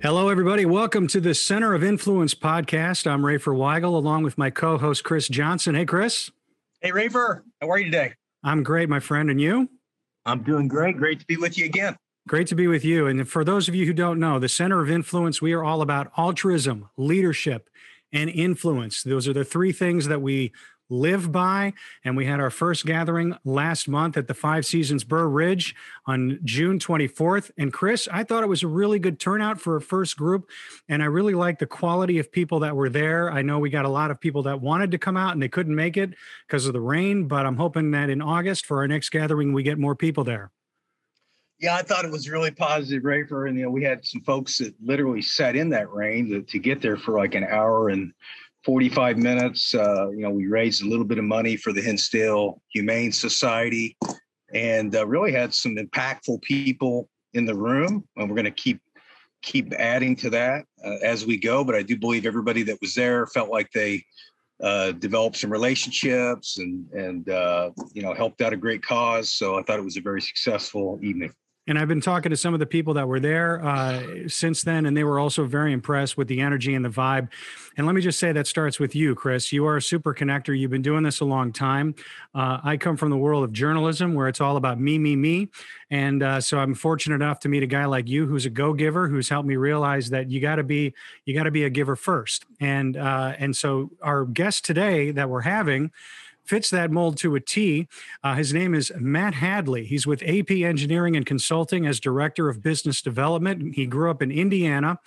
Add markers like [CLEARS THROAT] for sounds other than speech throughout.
Hello, everybody. Welcome to the Center of Influence podcast. I'm Rafer Weigel, along with my co host, Chris Johnson. Hey, Chris. Hey, Rafer. How are you today? I'm great, my friend. And you? I'm doing great. Great to be with you again. Great to be with you. And for those of you who don't know, the Center of Influence, we are all about altruism, leadership, and influence. Those are the three things that we live by. And we had our first gathering last month at the Five Seasons Burr Ridge on June 24th. And Chris, I thought it was a really good turnout for a first group. And I really liked the quality of people that were there. I know we got a lot of people that wanted to come out and they couldn't make it because of the rain, but I'm hoping that in August for our next gathering, we get more people there. Yeah, I thought it was really positive, Rafer. And you know, we had some folks that literally sat in that rain to, to get there for like an hour and 45 minutes. Uh, you know, we raised a little bit of money for the Hinsdale Humane Society and uh, really had some impactful people in the room. And we're going to keep keep adding to that uh, as we go. But I do believe everybody that was there felt like they uh, developed some relationships and and uh, you know helped out a great cause. So I thought it was a very successful evening. And I've been talking to some of the people that were there uh, since then, and they were also very impressed with the energy and the vibe. And let me just say that starts with you, Chris. You are a super connector. You've been doing this a long time. Uh, I come from the world of journalism where it's all about me, me, me. And uh, so I'm fortunate enough to meet a guy like you who's a go giver, who's helped me realize that you got to be you got to be a giver first. And uh, and so our guest today that we're having fits that mold to a T. Uh, his name is Matt Hadley. He's with AP Engineering and Consulting as Director of Business Development. He grew up in Indiana,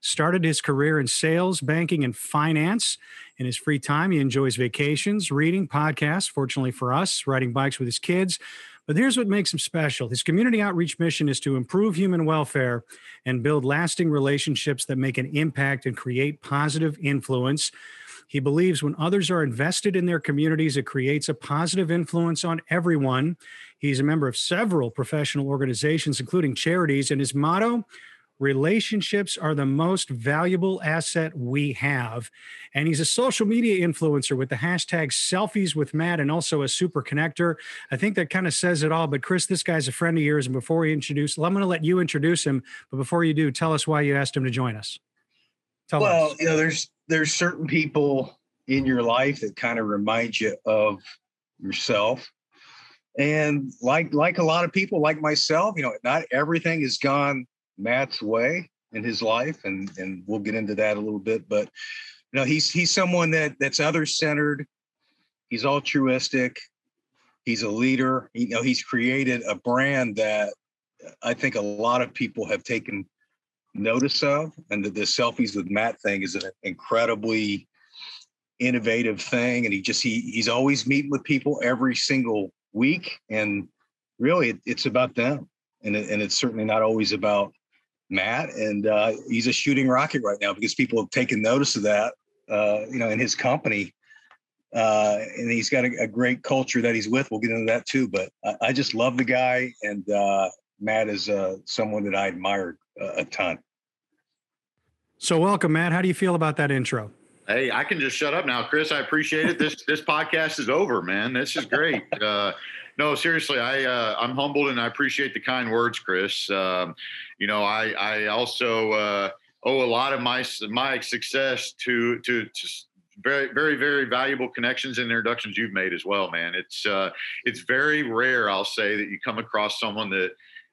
started his career in sales, banking, and finance. In his free time, he enjoys vacations, reading, podcasts, fortunately for us, riding bikes with his kids. But here's what makes him special. His community outreach mission is to improve human welfare and build lasting relationships that make an impact and create positive influence. He believes when others are invested in their communities, it creates a positive influence on everyone. He's a member of several professional organizations, including charities, and his motto relationships are the most valuable asset we have. And he's a social media influencer with the hashtag selfies with Matt and also a super connector. I think that kind of says it all. But Chris, this guy's a friend of yours. And before we introduce, well, I'm going to let you introduce him. But before you do, tell us why you asked him to join us. Tell well, us. you know, there's there's certain people in your life that kind of remind you of yourself. And like like a lot of people like myself you know not everything has gone matt's way in his life and and we'll get into that a little bit but you know he's he's someone that that's other centered he's altruistic. He's a leader. You know he's created a brand that i think a lot of people have taken notice of. And the, the selfies with Matt thing is an incredibly innovative thing. And he just he he's always meeting with people every single week. And really, it, it's about them. And it, and it's certainly not always about Matt. And uh, he's a shooting rocket right now because people have taken notice of that. Uh, you know, in his company. Uh, and he's got a, a, great culture that he's with. We'll get into that too. But I, I just love the guy, and uh, Matt is uh, someone that I admired a ton. So, welcome, Matt. How do you feel about that intro? Hey, I can just shut up now, Chris. I appreciate it. This [LAUGHS] this podcast is over, man. This is great. [LAUGHS] Uh, no, seriously, I uh, I'm humbled and I appreciate the kind words, Chris. Um, you know, I I also uh, owe a lot of my my success to to, to very very very valuable connections and introductions you've made as well, man. It's uh, it's very rare, I'll say, that you come across someone that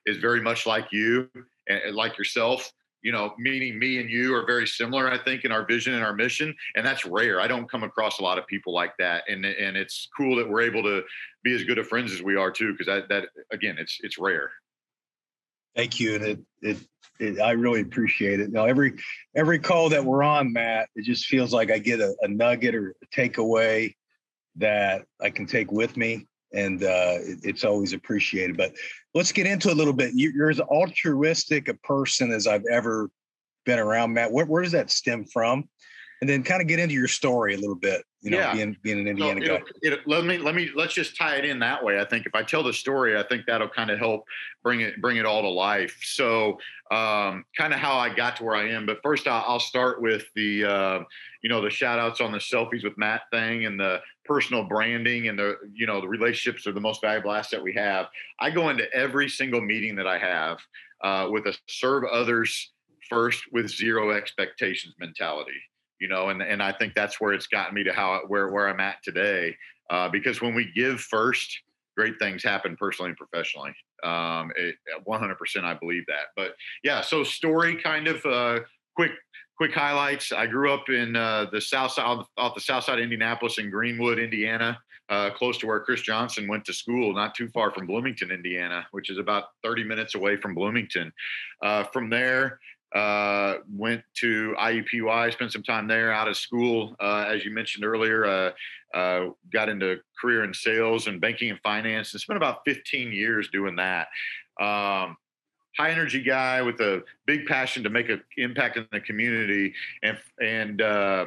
is very much like you and like yourself you know, meaning me and you are very similar, I think, in our vision and our mission. And that's rare. I don't come across a lot of people like that. And and it's cool that we're able to be as good of friends as we are too, because that that again, it's it's rare. Thank you. And it, it it I really appreciate it. Now every every call that we're on, Matt, it just feels like I get a, a nugget or a takeaway that I can take with me and uh, it, it's always appreciated. But let's get into a little bit. You, are as altruistic a person as I've ever been around, Matt. Where, where does that stem from? And then kind of get into your story a little bit. You know, yeah. being being an Indiana guy. It, let me let me let's just tie it in that way. I think if I tell the story, I think that'll kind of help bring it bring it all to life. So, um, kind of how I got to where I am. But first, I'll, I'll start with the uh, you know the shout outs on the selfies with Matt thing and the personal branding and the you know the relationships are the most valuable asset we have i go into every single meeting that i have uh, with a serve others first with zero expectations mentality you know and, and i think that's where it's gotten me to how where, where i'm at today uh, because when we give first great things happen personally and professionally. Um, it, 100% i believe that. But yeah so story kind of uh, quick quick highlights. I grew up in uh, the south side, off the south side of Indianapolis in Greenwood, Indiana, uh, close to where Chris Johnson went to school, not too far from Bloomington, Indiana, which is about 30 minutes away from Bloomington. Uh, from there, uh, went to IUPUI, spent some time there out of school. Uh, as you mentioned earlier, uh, got into career in sales and banking and finance and spent about 15 years doing that. Um, high energy guy with a big passion to make an impact in the community and and uh,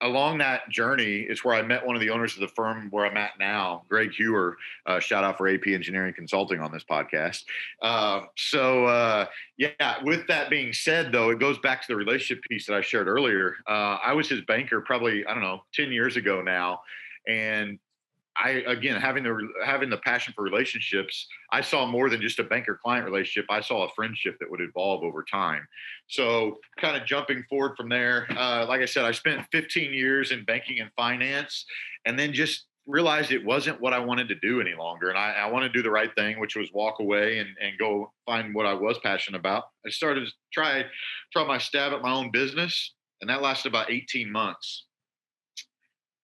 along that journey is where I met one of the owners of the firm where I'm at now, Greg Hewer. Uh, shout out for AP Engineering Consulting on this podcast. Uh, so, uh, yeah, with that being said, though, it goes back to the relationship piece that I shared earlier. Uh, I was his banker probably, I don't know, 10 years ago now. And I again having the having the passion for relationships, I saw more than just a banker client relationship. I saw a friendship that would evolve over time. So, kind of jumping forward from there, uh, like I said, I spent 15 years in banking and finance, and then just realized it wasn't what I wanted to do any longer. And I, I want to do the right thing, which was walk away and, and go find what I was passionate about. I started to try try my stab at my own business, and that lasted about 18 months.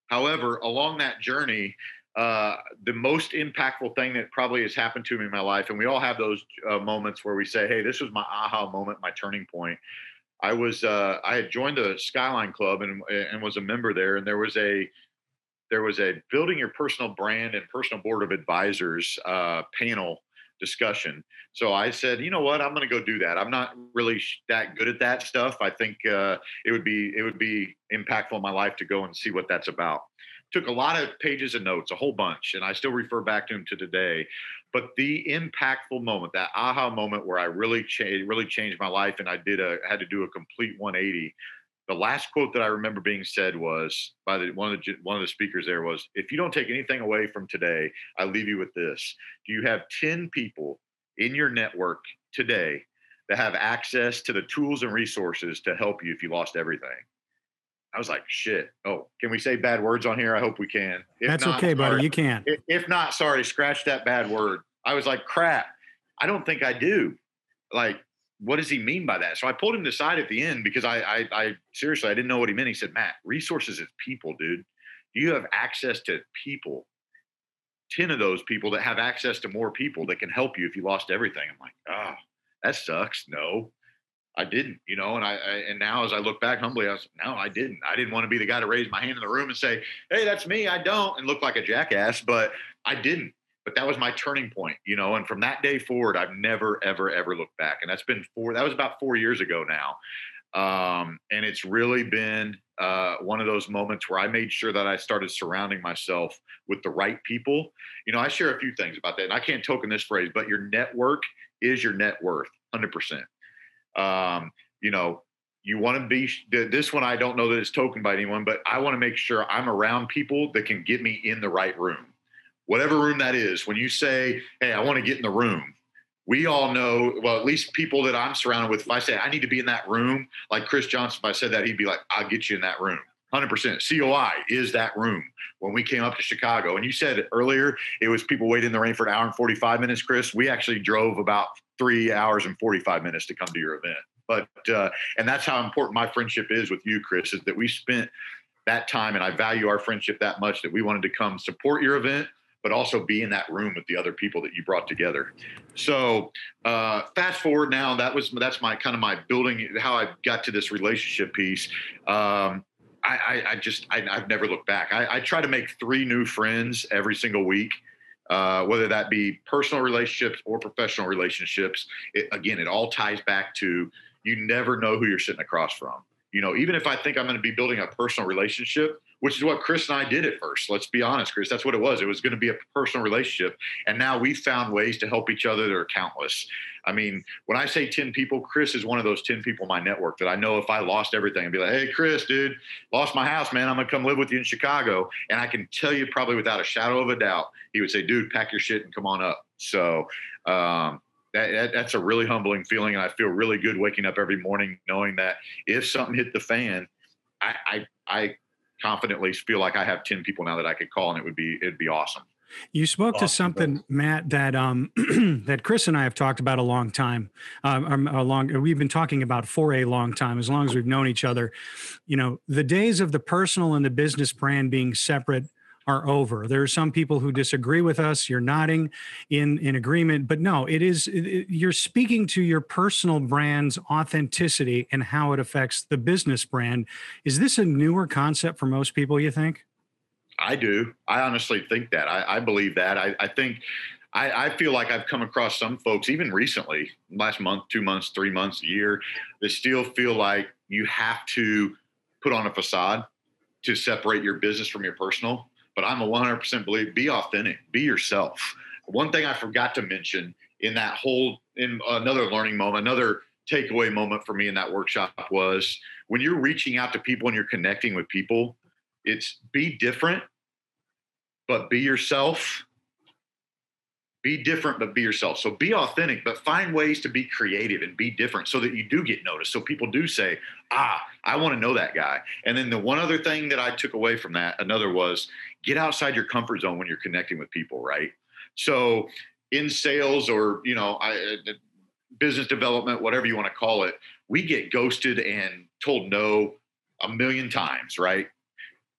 However, along that journey, uh, the most impactful thing that probably has happened to me in my life, and we all have those uh, moments where we say, "Hey, this was my aha moment, my turning point." I was uh, I had joined the Skyline Club and and was a member there, and there was a there was a building your personal brand and personal board of advisors uh, panel discussion. So I said, you know what, I'm going to go do that. I'm not really that good at that stuff. I think uh, it would be it would be impactful in my life to go and see what that's about took a lot of pages of notes, a whole bunch, and I still refer back to him to today. But the impactful moment, that aha moment where I really changed, really changed my life, and I did a had to do a complete 180. The last quote that I remember being said was by the one of the one of the speakers there was, "If you don't take anything away from today, I leave you with this: Do you have ten people in your network today that have access to the tools and resources to help you if you lost everything?" I was like, shit. Oh, can we say bad words on here? I hope we can. If That's not, okay, buddy. Sorry. You can. If, if not, sorry, scratch that bad word. I was like, crap. I don't think I do. Like, what does he mean by that? So I pulled him aside at the end because I, I, I seriously, I didn't know what he meant. He said, Matt, resources is people, dude. Do you have access to people, 10 of those people that have access to more people that can help you if you lost everything. I'm like, oh, that sucks. No, I didn't, you know, and I, I, and now as I look back humbly, I was no, I didn't. I didn't want to be the guy to raise my hand in the room and say, "Hey, that's me. I don't," and look like a jackass, but I didn't. But that was my turning point, you know. And from that day forward, I've never, ever, ever looked back. And that's been four. That was about four years ago now. Um, and it's really been uh, one of those moments where I made sure that I started surrounding myself with the right people. You know, I share a few things about that, and I can't token this phrase, but your network is your net worth, hundred percent. Um, you know, you want to be this one. I don't know that it's token by anyone, but I want to make sure I'm around people that can get me in the right room, whatever room that is. When you say, "Hey, I want to get in the room," we all know. Well, at least people that I'm surrounded with. If I say I need to be in that room, like Chris Johnson, if I said that, he'd be like, "I'll get you in that room." 100%. COI is that room. When we came up to Chicago, and you said earlier it was people waiting in the rain for an hour and 45 minutes, Chris. We actually drove about three hours and 45 minutes to come to your event. But, uh, and that's how important my friendship is with you, Chris, is that we spent that time and I value our friendship that much that we wanted to come support your event, but also be in that room with the other people that you brought together. So uh, fast forward now, that was that's my kind of my building how I got to this relationship piece. Um, I, I, I, just I, have never looked back. I, I, try to make three new friends every single week uh, whether that be personal relationships or professional relationships. It, again, it all ties back to you never know who you're sitting across from. You know, even if I think I'm going to be building a personal relationship, which is what Chris and I did at first. Let's be honest, Chris. That's what it was. It was going to be a personal relationship. And now we've found ways to help each other that are countless. I mean, when I say 10 people, Chris is one of those 10 people in my network that I know if I lost everything, I'd be like, hey, Chris, dude, lost my house, man. I'm going to come live with you in Chicago. And I can tell you probably without a shadow of a doubt, he would say, dude, pack your shit and come on up. So, um, that, that, that's a really humbling feeling. And I feel really good waking up every morning knowing that if something hit the fan, I, I, I confidently feel like I have 10 people now that I could call and it would be, it'd be awesome. You spoke awesome. to something, Matt, that um, [CLEARS THROAT] that Chris and I have talked about a long time. Um, um, a long, we've been talking about for a long time, as long as we've known each other. You know, the days of the personal and the business brand being separate are over. There are some people who disagree with us. You're nodding in in agreement, but no, it is it, you're speaking to your personal brand's authenticity and how it affects the business brand. Is this a newer concept for most people? You think? I do. I honestly think that. I, I believe that. I, I think. I, I, feel like I've come across some folks, even recently, last month, two months, three months, a year, that still feel like you have to put on a facade to separate your business from your personal but I'm a 100% believe be authentic, be yourself. One thing I forgot to mention in that whole, in another learning moment, another takeaway moment for me in that workshop was when you're reaching out to people and you're connecting with people, it's be different, but be yourself be different but be yourself. So be authentic but find ways to be creative and be different so that you do get noticed. So people do say ah i want to know that guy. And then the one other thing that i took away from that another was get outside your comfort zone when you're connecting with people right? So in sales or you know I, uh, business development whatever you want to call it we get ghosted and told no a million times right?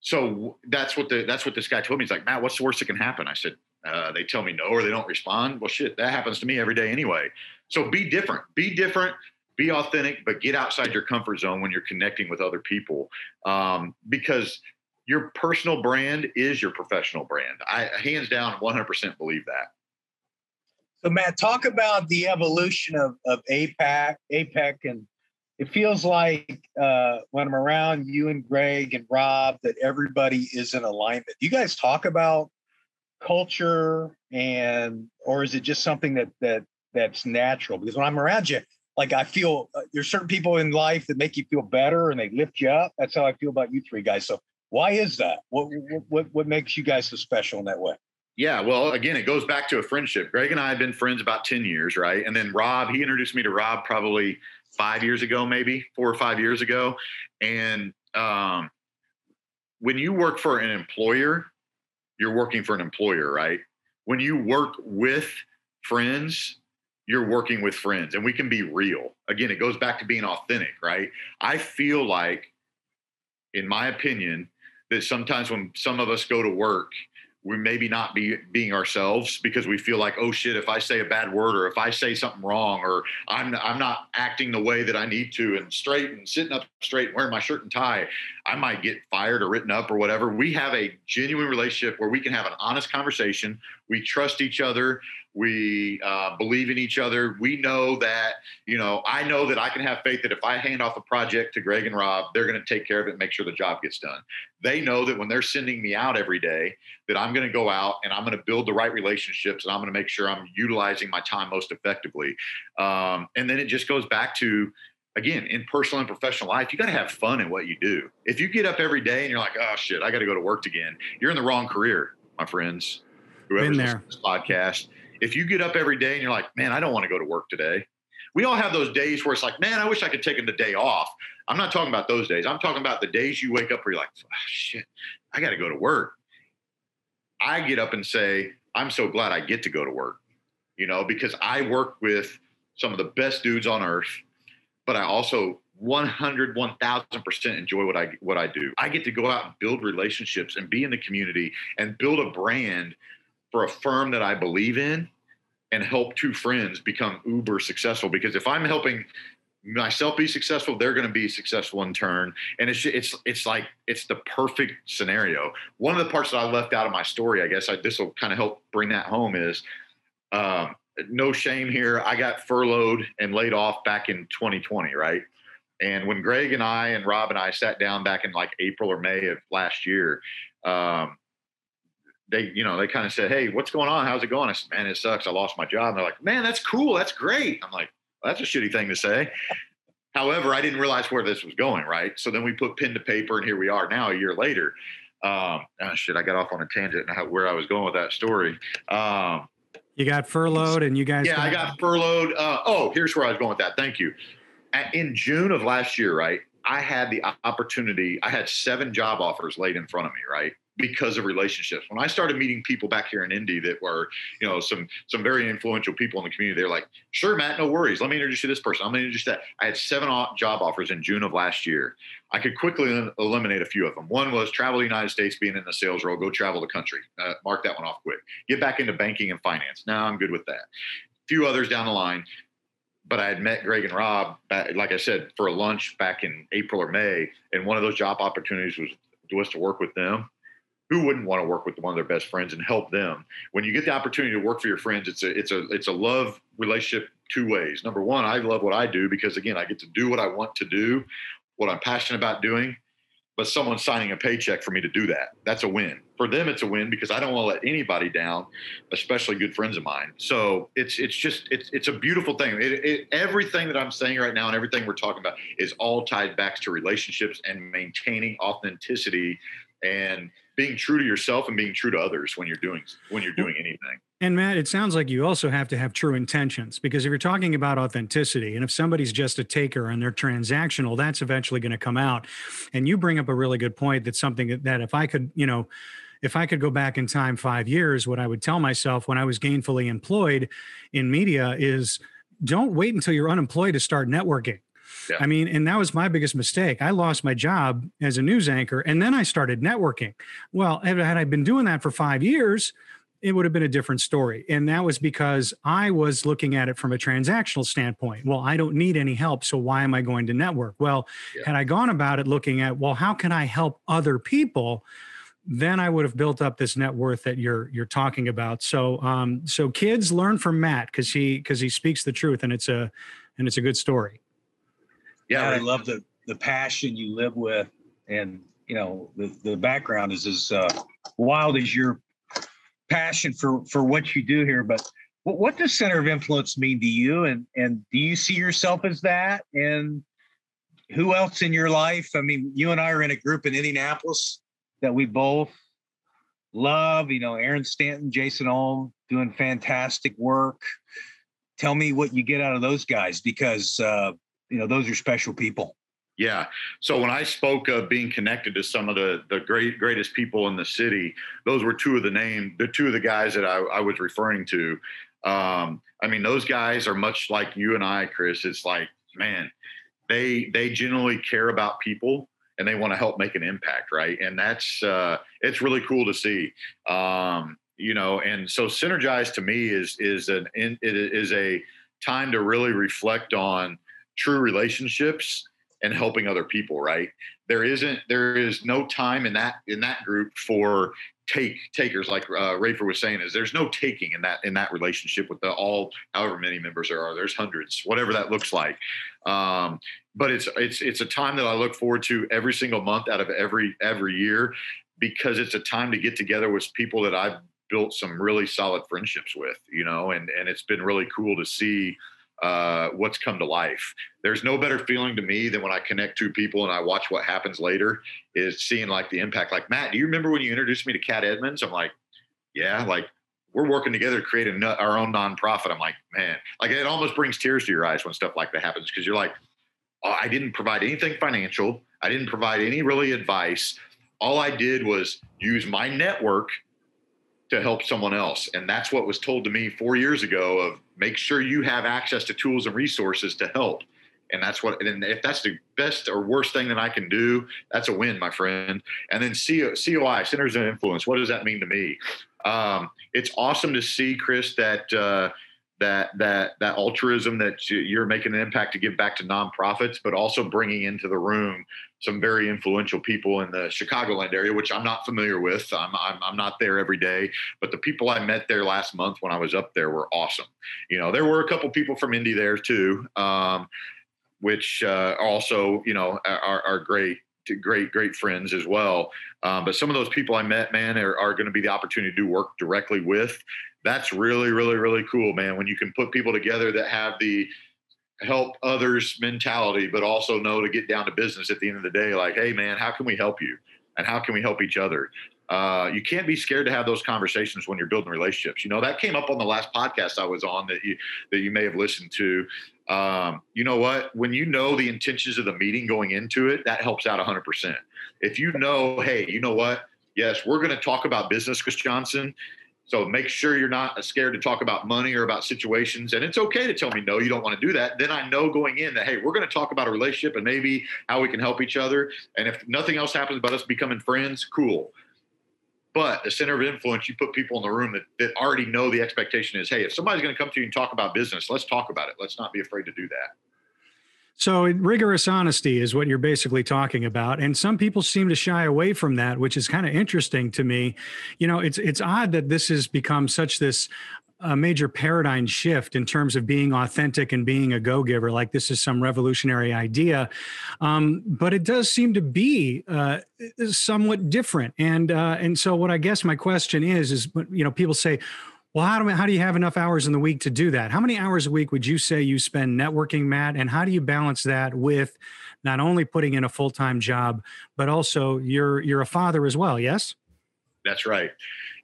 So that's what the that's what this guy told me. He's like, Matt, what's the worst that can happen? I said, uh, they tell me no or they don't respond. Well, shit, that happens to me every day anyway. So be different, be different, be authentic, but get outside your comfort zone when you're connecting with other people um, because your personal brand is your professional brand. I hands down 100% believe that. So, Matt, talk about the evolution of, of APAC, APEC, and it feels like uh, when I'm around you and Greg and Rob that everybody is in alignment. You guys talk about culture and or is it just something that that that's natural because when i'm around you like i feel uh, there's certain people in life that make you feel better and they lift you up that's how i feel about you three guys so why is that what what what makes you guys so special in that way yeah, well, again, it goes back to a friendship. Greg and I have been friends about 10 years, right? And then Rob, he introduced me to Rob probably five years ago, maybe four or five years ago. And um, when you work for an employer, you're working for an employer, right? When you work with friends, you're working with friends and we can be real. Again, it goes back to being authentic, right? I feel like, in my opinion, that sometimes when some of us go to work we maybe not be being ourselves because we feel like oh shit if i say a bad word or if i say something wrong or i'm i'm not acting the way that i need to and straight and sitting up straight and wearing my shirt and tie i might get fired or written up or whatever. We have a genuine relationship where we can have an honest conversation. We trust each other we uh, believe in each other. We know that, you know, I know that I can have faith that if I hand off a project to Greg and Rob, they're going to take care of it and make sure the job gets done. They know that when they're sending me out every day, that I'm going to go out and I'm going to build the right relationships and I'm going to make sure I'm utilizing my time most effectively. Um, and then it just goes back to, again, in personal and professional life, you got to have fun in what you do. If you get up every day and you're like, oh shit, I got to go to work again, you're in the wrong career, my friends. Whoever's there. this podcast if you get up every day and you're like, man, I don't want to go to work today. We all have those days where it's like, man, I wish I could take the day off. I'm not talking about those days. I'm talking about the days you wake up where you're like, oh, shit, I got to go to work. I get up and say, I'm so glad I get to go to work, you know, because I work with some of the best dudes on earth, but I also 100 1000% enjoy what I what I do. I get to go out and build relationships and be in the community and build a brand for a firm that I believe in and help two friends become uber successful. Because if I'm helping myself be successful, they're going to be successful in turn. And it's it's it's like it's the perfect scenario. One of the parts that I left out of my story, I guess this will kind of help bring that home is. Um, no shame here. I got furloughed and laid off back in 2020, right? And when Greg and I and Rob and I sat down back in like April or May of last year, um, they, you know, they kind of said, Hey, what's going on? How's it going? I said, Man, it sucks. I lost my job. And they're like, Man, that's cool. That's great. I'm like, well, That's a shitty thing to say. However, I didn't realize where this was going, right? So then we put pen to paper, and here we are now, a year later. Um, oh shit, I got off on a tangent how, where I was going with that story. Um, you got furloughed, and you guys. Yeah, got- I got furloughed. Uh, oh, here's where I was going with that. Thank you. At, in June of last year, right, I had the opportunity. I had seven job offers laid in front of me, right, because of relationships. When I started meeting people back here in Indy that were, you know, some some very influential people in the community, they're like, "Sure, Matt, no worries. Let me introduce you to this person. I'm going to introduce that." I had seven job offers in June of last year. I could quickly eliminate a few of them. One was travel the United States, being in the sales role, go travel the country. Uh, mark that one off quick. Get back into banking and finance. Now I'm good with that. A few others down the line but I had met Greg and Rob, like I said, for a lunch back in April or May, and one of those job opportunities was was to work with them. Who wouldn't want to work with one of their best friends and help them? When you get the opportunity to work for your friends, it's a it's a it's a love relationship two ways. Number one, I love what I do because again, I get to do what I want to do, what I'm passionate about doing, but someone signing a paycheck for me to do that. That's a win. For them, it's a win because I don't want to let anybody down, especially good friends of mine. So it's it's just it's it's a beautiful thing. It, it, everything that I'm saying right now and everything we're talking about is all tied back to relationships and maintaining authenticity and being true to yourself and being true to others when you're doing when you're doing anything. And Matt, it sounds like you also have to have true intentions because if you're talking about authenticity and if somebody's just a taker and they're transactional, that's eventually going to come out. And you bring up a really good point that's something that if I could, you know, if I could go back in time 5 years, what I would tell myself when I was gainfully employed in media is don't wait until you're unemployed to start networking yeah. I mean, and that was my biggest mistake. I lost my job as a news anchor and then I started networking. Well, had I been doing that for five years, it would have been a different story. And that was because I was looking at it from a transactional standpoint. Well, I don't need any help. So why am I going to network? Well, yeah. had I gone about it looking at, well, how can I help other people? Then I would have built up this net worth that you're you're talking about. So um, so kids learn from Matt because he because he speaks the truth and it's a and it's a good story yeah, I love the the passion you live with, and you know the the background is as uh, wild as your passion for for what you do here. But what, what does center of influence mean to you, and and do you see yourself as that? And who else in your life? I mean, you and I are in a group in Indianapolis that we both love. You know, Aaron Stanton, Jason Ulm doing fantastic work. Tell me what you get out of those guys because uh, you know those are special people yeah. So when I spoke of being connected to some of the the great greatest people in the city, those were two of the name, the two of the guys that I, I was referring to. Um, I mean, those guys are much like you and I, Chris. It's like, man, they they generally care about people and they want to help make an impact, right? And that's uh, it's really cool to see. Um, you know, and so synergize to me is is an it is a time to really reflect on true relationships and helping other people right? There isn't there is no time in that in that group for take takers like uh, Rafer was saying is there's no taking in that in that relationship with the all however many members there are. There's hundreds whatever that looks like. Um, but it's it's it's a time that I look forward to every single month out of every every year because it's a time to get together with people that I've built some really solid friendships with you know and and it's been really cool to see uh, what's come to life. There's no better feeling to me than when I connect two people and I watch what happens later is seeing like the impact. Like Matt, do you remember when you introduced me to Cat Edmonds? I'm like, yeah, like we're working together to create a, our own nonprofit. I'm like, man, like it almost brings tears to your eyes when stuff like that happens because you're like, oh, I didn't provide anything financial. I didn't provide any really advice. All I did was use my network to help someone else. And that's what was told to me four years ago of make sure you have access to tools and resources to help. And that's what, and if that's the best or worst thing that I can do, that's a win, my friend. And then COI, Centers of Influence, what does that mean to me? Um, it's awesome to see, Chris, that, uh, that that that altruism that you're making an impact to give back to nonprofits, but also bringing into the room some very influential people in the Chicagoland area, which I'm not familiar with. I'm, I'm, I'm not there every day, but the people I met there last month when I was up there were awesome. You know, there were a couple people from Indy there too. Um, which uh, also you know are, are great great great friends as well um, but some of those people i met man are, are going to be the opportunity to work directly with that's really really really cool man when you can put people together that have the help others mentality but also know to get down to business at the end of the day like hey man how can we help you and how can we help each other uh, you can't be scared to have those conversations when you're building relationships. You know that came up on the last podcast I was on that you that you may have listened to. Um, you know what? When you know the intentions of the meeting going into it, that helps out 100%. If you know, hey, you know what? Yes, we're going to talk about business, Chris Johnson. So make sure you're not scared to talk about money or about situations. And it's okay to tell me, no, you don't want to do that. Then I know going in that, hey, we're going to talk about a relationship and maybe how we can help each other. And if nothing else happens about us becoming friends, cool. But the center of influence, you put people in the room that, that already know the expectation is, hey, if somebody's going to come to you and talk about business, let's talk about it. Let's not be afraid to do that. So, rigorous honesty is what you're basically talking about, and some people seem to shy away from that, which is kind of interesting to me. You know, it's it's odd that this has become such this a major paradigm shift in terms of being authentic and being a go-giver like this is some revolutionary idea um, but it does seem to be uh, somewhat different and uh, and so what i guess my question is is you know people say well how do, how do you have enough hours in the week to do that how many hours a week would you say you spend networking matt and how do you balance that with not only putting in a full-time job but also you're you're a father as well yes that's right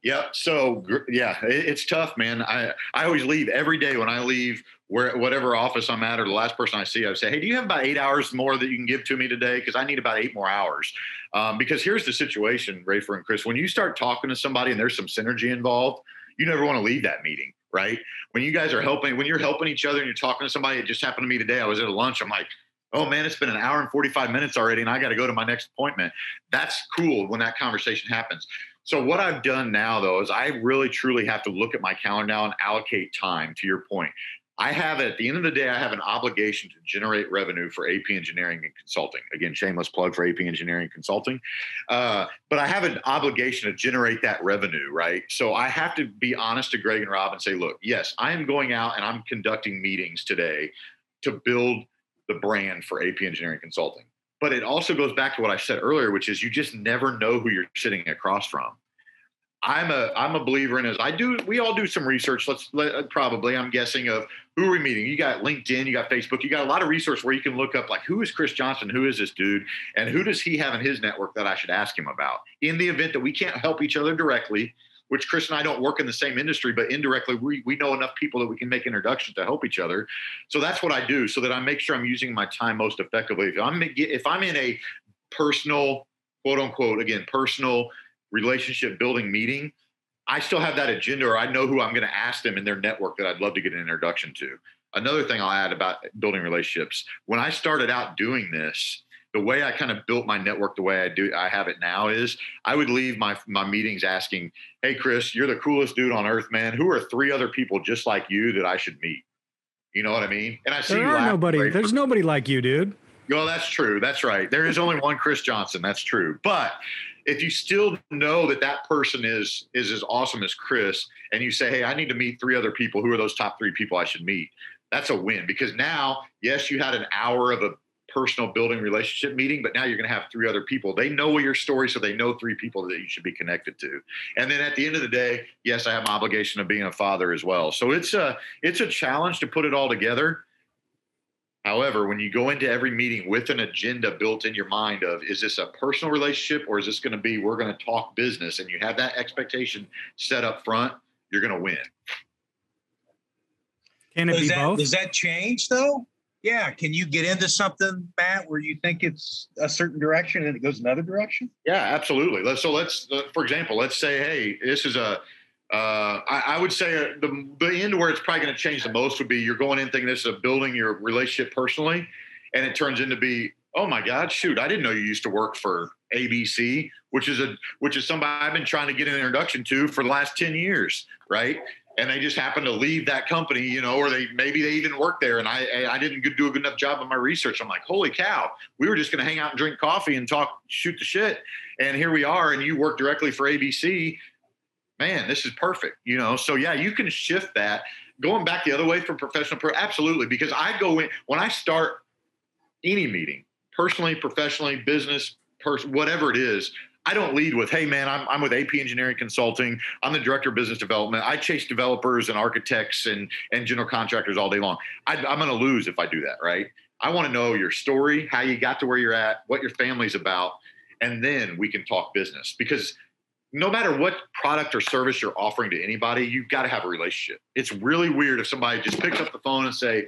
yeah. So yeah, it's tough, man. I I always leave every day when I leave where whatever office I'm at or the last person I see, I say, hey, do you have about eight hours more that you can give to me today? Because I need about eight more hours. Um, because here's the situation, Rafer and Chris. When you start talking to somebody and there's some synergy involved, you never want to leave that meeting, right? When you guys are helping, when you're helping each other and you're talking to somebody, it just happened to me today. I was at a lunch. I'm like, oh man, it's been an hour and 45 minutes already, and I got to go to my next appointment. That's cool when that conversation happens. So what I've done now though is I really truly have to look at my calendar now and allocate time to your point. I have at the end of the day, I have an obligation to generate revenue for AP Engineering and Consulting. Again, shameless plug for AP Engineering and Consulting. Uh, but I have an obligation to generate that revenue, right? So I have to be honest to Greg and Rob and say, look, yes, I am going out and I'm conducting meetings today to build the brand for AP Engineering Consulting. But it also goes back to what I said earlier, which is you just never know who you're sitting across from. I'm a I'm a believer in as I do. We all do some research. Let's let, probably I'm guessing of who are we meeting. You got LinkedIn, you got Facebook, you got a lot of resource where you can look up like who is Chris Johnson, who is this dude, and who does he have in his network that I should ask him about. In the event that we can't help each other directly, which Chris and I don't work in the same industry, but indirectly we, we know enough people that we can make introductions to help each other. So that's what I do so that I make sure I'm using my time most effectively. If I'm, if I'm in a personal, quote unquote, again, personal relationship building meeting, I still have that agenda or I know who I'm going to ask them in their network that I'd love to get an introduction to. Another thing I'll add about building relationships, when I started out doing this, the way I kind of built my network the way I do I have it now is I would leave my my meetings asking, "Hey Chris, you're the coolest dude on earth, man. Who are three other people just like you that I should meet?" You know what I mean? And I see there are nobody. There's nobody like you, dude. Well, that's true. That's right. There is only one Chris Johnson. That's true. But if you still know that that person is is as awesome as Chris, and you say, "Hey, I need to meet three other people. Who are those top three people I should meet?" That's a win because now, yes, you had an hour of a personal building relationship meeting, but now you're going to have three other people. They know your story, so they know three people that you should be connected to. And then at the end of the day, yes, I have an obligation of being a father as well. So it's a it's a challenge to put it all together. However, when you go into every meeting with an agenda built in your mind of is this a personal relationship or is this going to be we're going to talk business and you have that expectation set up front, you're going to win. Can it does be that, both? Does that change though? yeah, can you get into something, Matt, where you think it's a certain direction and it goes another direction? Yeah, absolutely. Let's, so let's, uh, for example, let's say, hey, this is a, uh, I, I, would say uh, the, the end where it's probably going to change the most would be you're going in thinking this is a building your relationship personally, and it turns into be, oh my God, shoot, I didn't know you used to work for ABC, which is a which is somebody I've been trying to get an introduction to for the last 10 years, right? and they just happen to leave that company, you know, or they maybe they even work there, and I I didn't do a good enough job of my research. I'm like, holy cow, we were just going to hang out and drink coffee and talk, shoot the shit, and here we are, and you work directly for ABC. Man, this is perfect, you know. So yeah, you can shift that. Going back the other way for professional pro, absolutely, because I go in when I start any meeting, personally, professionally, business, person, whatever it is, I don't lead with, hey man, I'm, I'm with AP Engineering Consulting. I'm the director of business development. I chase developers and architects and, and general contractors all day long. I, I'm going to lose if I do that, right? I want to know your story, how you got to where you're at, what your family's about, and then we can talk business because no matter what product or service you're offering to anybody, you've got to have a relationship. It's really weird if somebody just picks up the phone and say,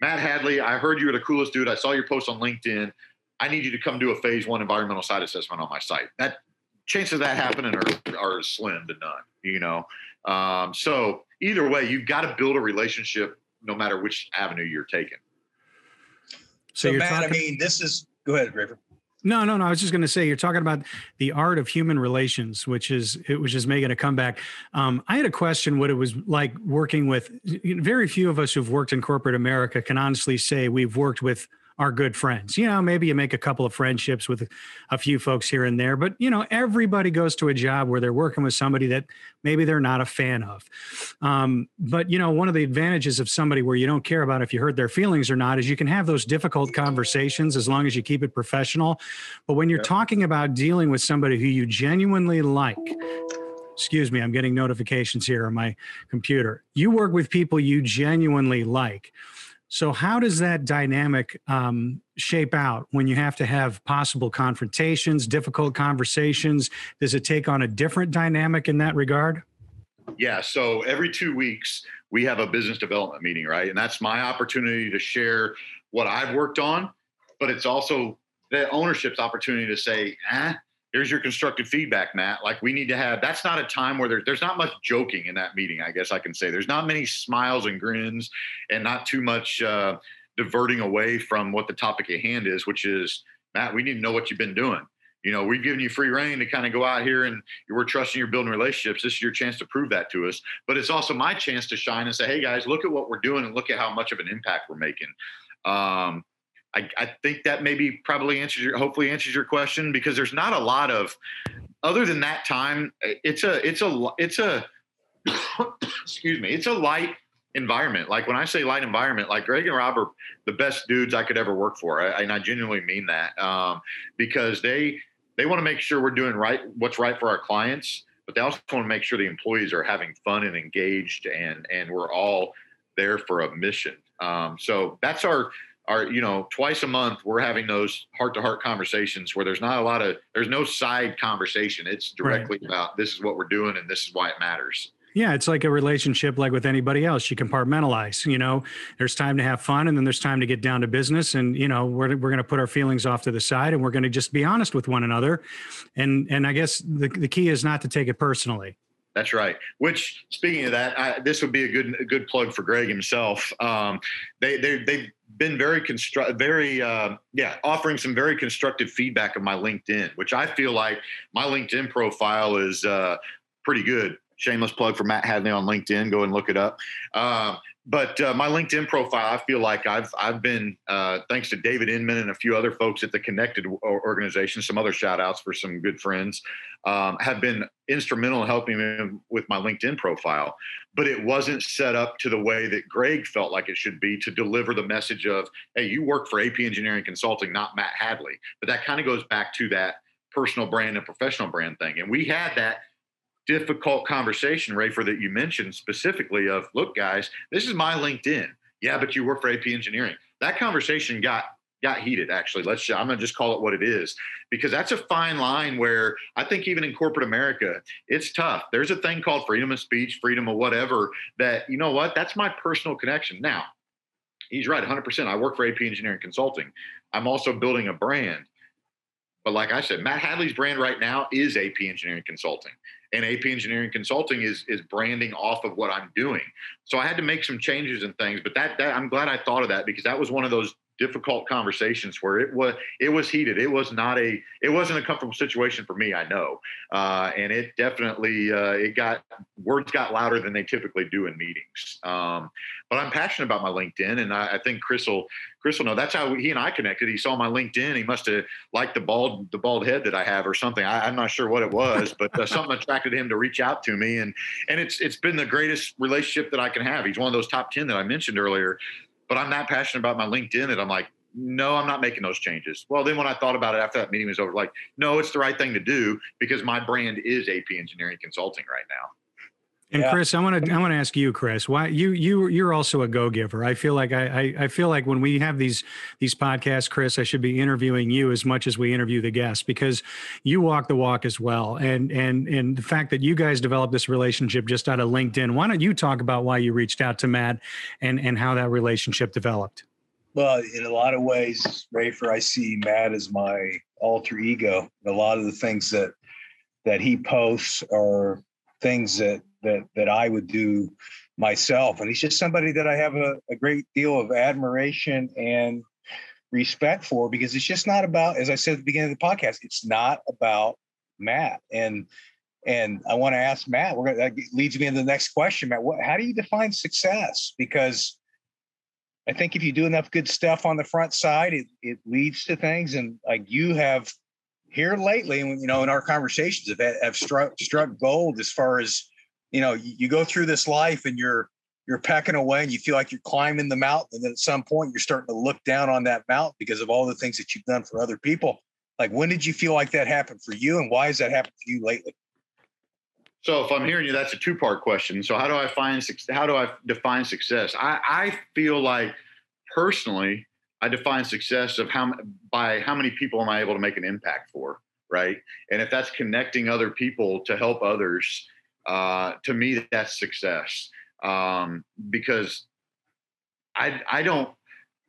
Matt Hadley, I heard you were the coolest dude. I saw your post on LinkedIn. I need you to come do a phase one environmental site assessment on my site. That chances of that happening are, are slim to none, you know? Um, so either way, you've got to build a relationship no matter which avenue you're taking. So, so Matt, talking- I mean, this is, go ahead, Rafer. No, no, no. I was just going to say you're talking about the art of human relations, which is it was just making a comeback. Um, I had a question: what it was like working with. Very few of us who've worked in corporate America can honestly say we've worked with are good friends. You know, maybe you make a couple of friendships with a few folks here and there, but you know, everybody goes to a job where they're working with somebody that maybe they're not a fan of. Um, but you know, one of the advantages of somebody where you don't care about if you hurt their feelings or not is you can have those difficult conversations as long as you keep it professional. But when you're talking about dealing with somebody who you genuinely like, excuse me, I'm getting notifications here on my computer. You work with people you genuinely like. So, how does that dynamic um, shape out when you have to have possible confrontations, difficult conversations? Does it take on a different dynamic in that regard? Yeah. So, every two weeks, we have a business development meeting, right? And that's my opportunity to share what I've worked on, but it's also the ownership's opportunity to say, eh, here's your constructive feedback, Matt. Like we need to have, that's not a time where there's, there's not much joking in that meeting. I guess I can say there's not many smiles and grins and not too much uh, diverting away from what the topic at hand is, which is Matt, we need to know what you've been doing. You know, we've given you free reign to kind of go out here and we're trusting you're building relationships. This is your chance to prove that to us. But it's also my chance to shine and say, hey guys, look at what we're doing and look at how much of an impact we're making. Um, I, I think that maybe probably answers your hopefully answers your question because there's not a lot of other than that time it's a it's a it's a [COUGHS] excuse me it's a light environment. Like when i say light environment like greg and rob are the best dudes i could ever work for. I, and i genuinely mean that um, because they they want to make sure we're doing right what's right for our clients but they also want to make sure the employees are having fun and engaged and and we're all there for a mission. Um, so that's our are you know twice a month we're having those heart to heart conversations where there's not a lot of there's no side conversation it's directly right. about this is what we're doing and this is why it matters yeah, it's like a relationship like with anybody else. You compartmentalize, you know, there's time to have fun and then there's time to get down to business. And, you know, we're, we're going to put our feelings off to the side and we're going to just be honest with one another. And, and I guess the, the key is not to take it personally. That's right. Which, speaking of that, I, this would be a good a good plug for Greg himself. Um, they they they've been very construct, very uh, yeah, offering some very constructive feedback of my LinkedIn, which I feel like my LinkedIn profile is uh, pretty good. Shameless plug for Matt Hadley on LinkedIn. Go and look it up. Uh, but uh, my LinkedIn profile, I feel like I've I've been uh, thanks to David Inman and a few other folks at the Connected organization, some other shout outs for some good friends, um, have been instrumental in helping me with my LinkedIn profile. But it wasn't set up to the way that Greg felt like it should be to deliver the message of, hey, you work for AP Engineering Consulting, not Matt Hadley. But that kind of goes back to that personal brand and professional brand thing, and we had that difficult conversation, Rafer, that you mentioned specifically of, look, guys, this is my LinkedIn. Yeah, but you work for AP Engineering. That conversation got got heated. Actually, let's. I'm gonna just call it what it is because that's a fine line where I think even in corporate America, it's tough. There's a thing called freedom of speech, freedom of whatever. That you know what? That's my personal connection. Now, he's right, 100. percent I work for AP Engineering Consulting. I'm also building a brand. But like I said, Matt Hadley's brand right now is AP Engineering Consulting and AP Engineering Consulting is is branding off of what I'm doing. So I had to make some changes and things, but that, that I'm glad I thought of that because that was one of those difficult conversations where it was it was heated. It was not a it wasn't a comfortable situation for me. I know, uh, and it definitely uh, it got words got louder than they typically do in meetings. Um, but I'm passionate about my LinkedIn, and I, I, think Chris will Chris will know. That's how he and I connected. He saw my LinkedIn. He must have liked the bald the bald head that I have or something. I, am not sure what it was, but uh, something attracted him to reach out to me, and and it's it's been the greatest relationship that I can have. He's one of those top ten that I mentioned earlier but I'm that passionate about my LinkedIn that I'm like, no, I'm not making those changes. Well, then when I thought about it after that meeting was over, like, no, it's the right thing to do because my brand is AP Engineering Consulting right now. And yeah. Chris, I want to I want to ask you, Chris, why you you you're also a go giver. I feel like I, I, I feel like when we have these these podcasts, Chris, I should be interviewing you as much as we interview the guests because you walk the walk as well. And and and the fact that you guys developed this relationship just out of LinkedIn. Why don't you talk about why you reached out to Matt and and how that relationship developed? Well, in a lot of ways, Rafer, I see Matt as my alter ego. A lot of the things that that he posts are things that that that I would do myself. And he's just somebody that I have a, a great deal of admiration and respect for because it's just not about, as I said at the beginning of the podcast, it's not about Matt. And and I want to ask Matt. We're gonna, that leads me into the next question, Matt. What, how do you define success? Because I think if you do enough good stuff on the front side, it it leads to things. And like you have here lately, you know, in our conversations have, have struck struck gold as far as you know, you, you go through this life and you're you're pecking away and you feel like you're climbing the mountain and then at some point you're starting to look down on that mountain because of all the things that you've done for other people. Like when did you feel like that happened for you and why has that happened for you lately? So if i'm hearing you that's a two part question. So how do i find how do i define success? I i feel like personally i define success of how by how many people am i able to make an impact for right? And if that's connecting other people to help others uh, to me that's success um, because I I don't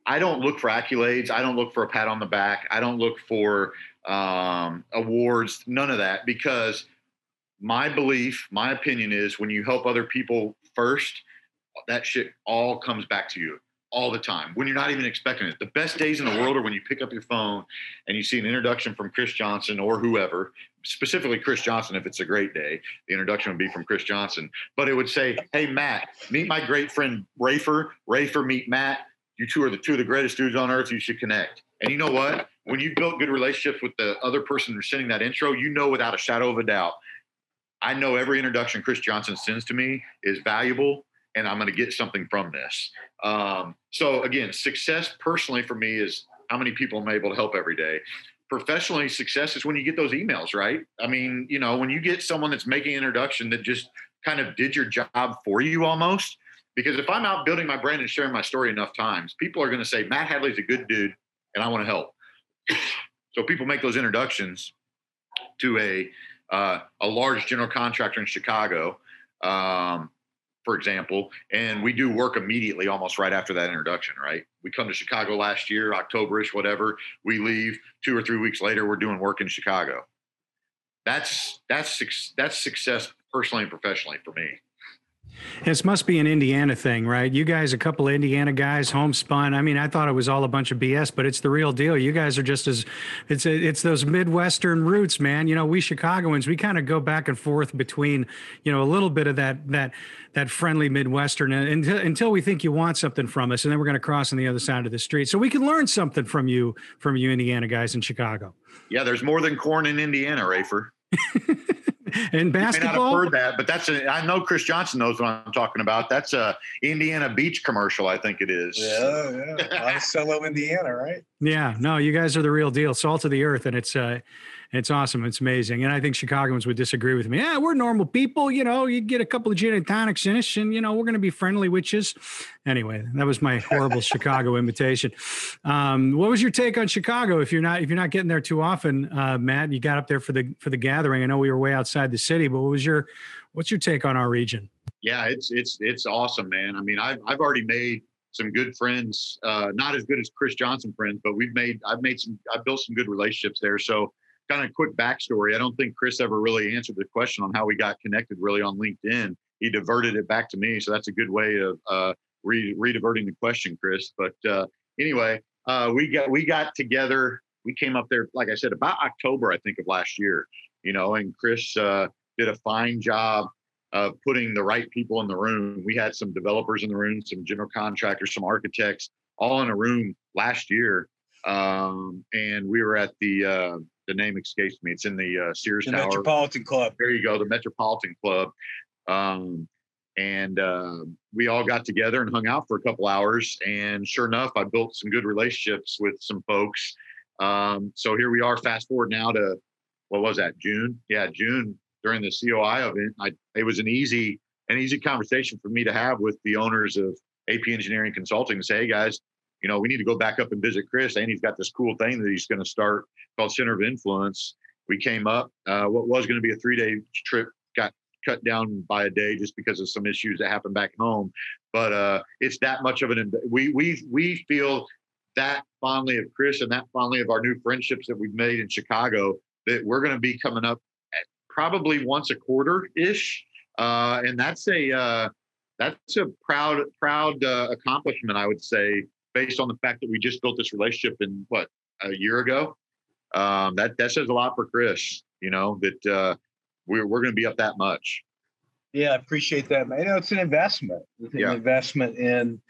I don't look for accolades. I don't look for a pat on the back. I don't look for um, awards. None of that because my belief, my opinion is when you help other people first, that shit all comes back to you all the time when you're not even expecting it. The best days in the world are when you pick up your phone and you see an introduction from Chris Johnson or whoever, specifically Chris Johnson. If it's a great day, the introduction would be from Chris Johnson. But it would say, "Hey Matt, meet my great friend Rafer. Rafer, meet Matt. You two are the two of the greatest dudes on earth. You should connect." And you know what? When you built good relationships with the other person who's sending that intro, you know without a shadow of a doubt. I know every introduction Chris Johnson sends to me is valuable and I'm going to get something from this. Um, so again, success personally for me is how many people I'm able to help every day. Professionally, success is when you get those emails, right? I mean, you know, when you get someone that's making an introduction that just kind of did your job for you almost. Because if I'm out building my brand and sharing my story enough times, people are going to say, Matt Hadley's a good dude and I want to help. [COUGHS] so people make those introductions to a uh, a large general contractor in Chicago um, for example, and we do work immediately almost right after that introduction, right? We come to Chicago last year, Octoberish, whatever. We leave two or three weeks later, we're doing work in Chicago. That's that's that's success personally and professionally for me. This must be an Indiana thing, right? You guys, a couple of Indiana guys, homespun. I mean, I thought it was all a bunch of BS, but it's the real deal. You guys are just as it's it's those Midwestern roots, man. You know, we Chicagoans, we kind of go back and forth between, you know, a little bit of that that that friendly Midwestern until until we think you want something from us, and then we're going to cross on the other side of the street, so we can learn something from you from you Indiana guys in Chicago. Yeah, there's more than corn in Indiana, Rafer. [LAUGHS] [LAUGHS] and basketball. You may not have heard that, but that's a, I know Chris Johnson knows what I'm talking about. That's a Indiana Beach commercial, I think it is. Yeah, yeah. Monticello, Indiana, right? Yeah, no, you guys are the real deal, salt of the earth, and it's uh, it's awesome. It's amazing. And I think Chicagoans would disagree with me. Yeah, we're normal people. You know, you get a couple of gin and tonics in us, and, you know, we're going to be friendly witches. Anyway, that was my horrible [LAUGHS] Chicago invitation. Um, what was your take on Chicago? If you're not if you're not getting there too often, uh, Matt, you got up there for the for the gathering. I know we were way outside the city, but what was your what's your take on our region? Yeah, it's it's it's awesome, man. I mean, I've I've already made some good friends, uh, not as good as Chris Johnson friends, but we've made I've made some I've built some good relationships there. So kind of quick backstory. I don't think Chris ever really answered the question on how we got connected really on LinkedIn. He diverted it back to me. So that's a good way of uh, re- re-diverting the question, Chris. But uh, anyway, uh, we got we got together. We came up there, like I said, about October, I think, of last year. You know, and Chris uh, did a fine job of putting the right people in the room. We had some developers in the room, some general contractors, some architects, all in a room last year. Um, and we were at the uh, the name escapes me. It's in the uh, Sears the Tower. Metropolitan Club. There you go, the Metropolitan Club. Um, and uh, we all got together and hung out for a couple hours. And sure enough, I built some good relationships with some folks. Um, so here we are. Fast forward now to what was that? June? Yeah, June during the COI event. I, it was an easy an easy conversation for me to have with the owners of AP Engineering Consulting and say, hey guys, you know, we need to go back up and visit Chris. And he's got this cool thing that he's going to start called Center of Influence. We came up. Uh, what was going to be a three day trip got cut down by a day just because of some issues that happened back home. But uh, it's that much of an we we we feel that fondly of Chris and that fondly of our new friendships that we've made in Chicago that we're going to be coming up probably once a quarter ish, uh, and that's a uh, that's a proud proud uh, accomplishment I would say based on the fact that we just built this relationship in what a year ago. Um, that that says a lot for Chris. You know that uh, we're we're going to be up that much. Yeah, I appreciate that. You know, it's an investment. It's an yeah. investment in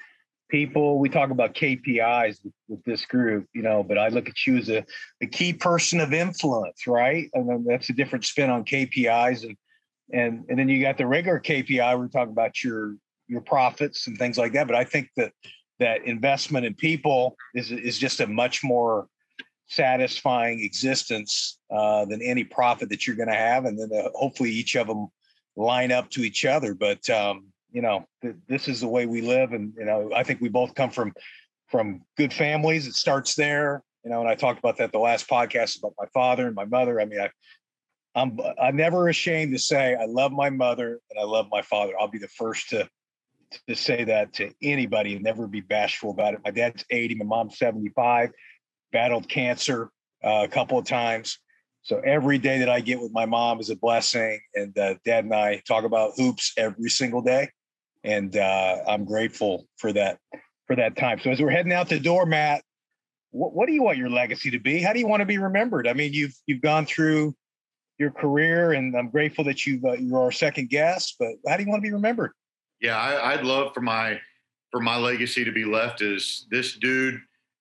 people. We talk about KPIs with, with, this group, you know, but I look at you as a, a key person of influence, right? And then that's a different spin on KPIs, and and and then you got the regular KPI. We're talking about your your profits and things like that. But I think that that investment in people is is just a much more satisfying existence uh, than any profit that you're going to have, and then uh, hopefully each of them line up to each other. But um, you know, th- this is the way we live, and you know, I think we both come from from good families. It starts there, you know. And I talked about that the last podcast about my father and my mother. I mean, I, I'm I'm never ashamed to say I love my mother and I love my father. I'll be the first to to say that to anybody and never be bashful about it. My dad's 80, my mom's 75 battled cancer uh, a couple of times. So every day that I get with my mom is a blessing. And uh, dad and I talk about hoops every single day. And uh, I'm grateful for that for that time. So as we're heading out the door, Matt, what, what do you want your legacy to be? How do you want to be remembered? I mean, you've you've gone through your career, and I'm grateful that you've uh, you're our second guest. But how do you want to be remembered? Yeah, I, I'd love for my for my legacy to be left is this dude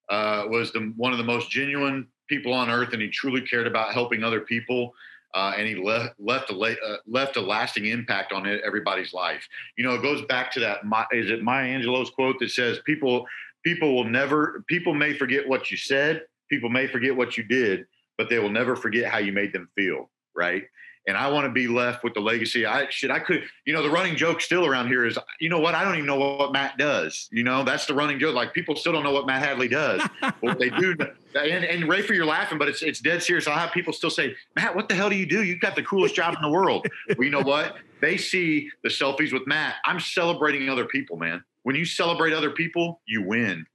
uh, was the one of the most genuine people on earth, and he truly cared about helping other people. Uh, and he left left a uh, left a lasting impact on everybody's life. You know, it goes back to that. Is it Maya Angelou's quote that says, "People people will never people may forget what you said, people may forget what you did, but they will never forget how you made them feel." Right and I want to be left with the legacy. I should I could you know the running joke still around here is you know what I don't even know what Matt does. You know that's the running joke. Like people still don't know what Matt Hadley does. [LAUGHS] but they do. And, and Rafer you're laughing, but it's it's dead serious. I'll have people still say, Matt, what the hell do you do? You've got the coolest job in the world. well, you know what? They see the selfies with Matt. I'm celebrating other people, man. When you celebrate other people, you win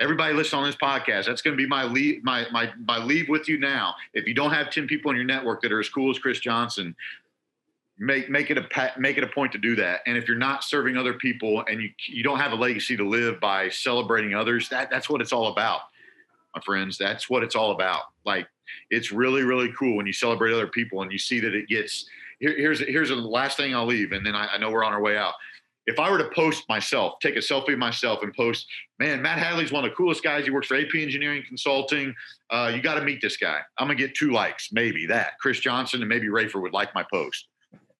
everybody listen on this podcast. That's going to be my leave my, my my leave with you now. If you don't have 10 people in your network that are as cool as chris johnson make make it a make it a point to do that. And if you're not serving other people and you you don't have a legacy to live by celebrating others that that's what it's all about my friends. That's what it's all about. Like it's really really cool when you celebrate other people and you see that it gets here, here's here's the last thing i'll leave and then I, I know we're on our way out. If I were to post myself, take a selfie of myself and post, man, Matt Hadley's one of the coolest guys. He works for AP Engineering Consulting. Uh, you got to meet this guy. I'm gonna get two likes, maybe that. Chris Johnson and maybe Rafer would like my post.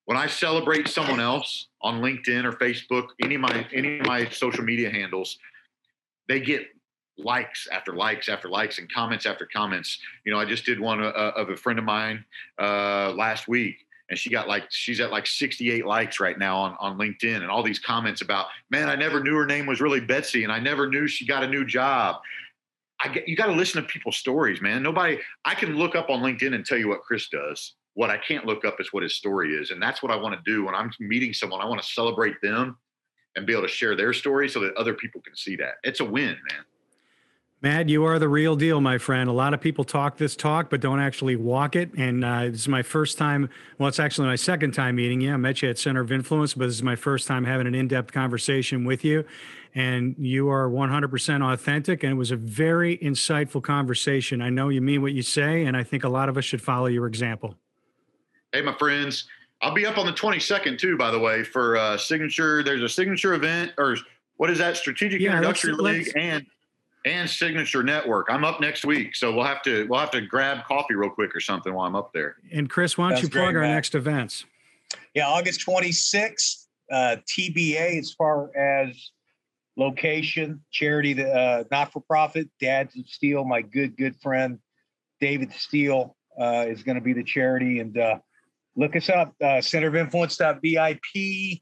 When I celebrate someone else on LinkedIn or Facebook, any of my any of my social media handles, they get likes after likes after likes and comments after comments. You know, I just did one uh, of a friend of mine uh, last week and she got like she's at like 68 likes right now on, on linkedin and all these comments about man i never knew her name was really betsy and i never knew she got a new job. I get you got to listen to people's stories man. Nobody i can look up on linkedin and tell you what chris does. What i can't look up is what his story is and that's what i want to do when i'm meeting someone. I want to celebrate them and be able to share their story so that other people can see that. It's a win man Matt, you are the real deal, my friend. A lot of people talk this talk, but don't actually walk it. And uh, this is my first time. Well, it's actually my second time meeting you. I met you at Center of Influence, but this is my first time having an in depth conversation with you. And you are 100% authentic. And it was a very insightful conversation. I know you mean what you say, and I think a lot of us should follow your example. Hey, my friends. I'll be up on the 22nd, too, by the way, for uh, signature. There's a signature event, or what is that? Strategic yeah, Introductory League. And and Signature Network. I'm up next week, so we'll have to we'll have to grab coffee real quick or something while I'm up there. And Chris, why don't That's you plug great, our Matt. next events? Yeah, August 26th uh, TBA as far as location, charity, uh, not for profit. Dads of Steel, my good, good friend, David Steele, uh, is going to be the charity. And uh, look us up, uh, Center of Influence.vip.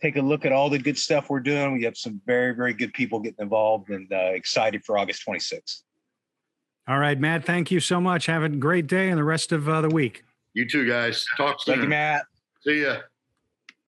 Take a look at all the good stuff we're doing. We have some very, very good people getting involved and uh, excited for August 26th. All right, Matt, thank you so much. Have a great day and the rest of uh, the week. You too, guys. Talk soon. Thank you, Matt. See ya.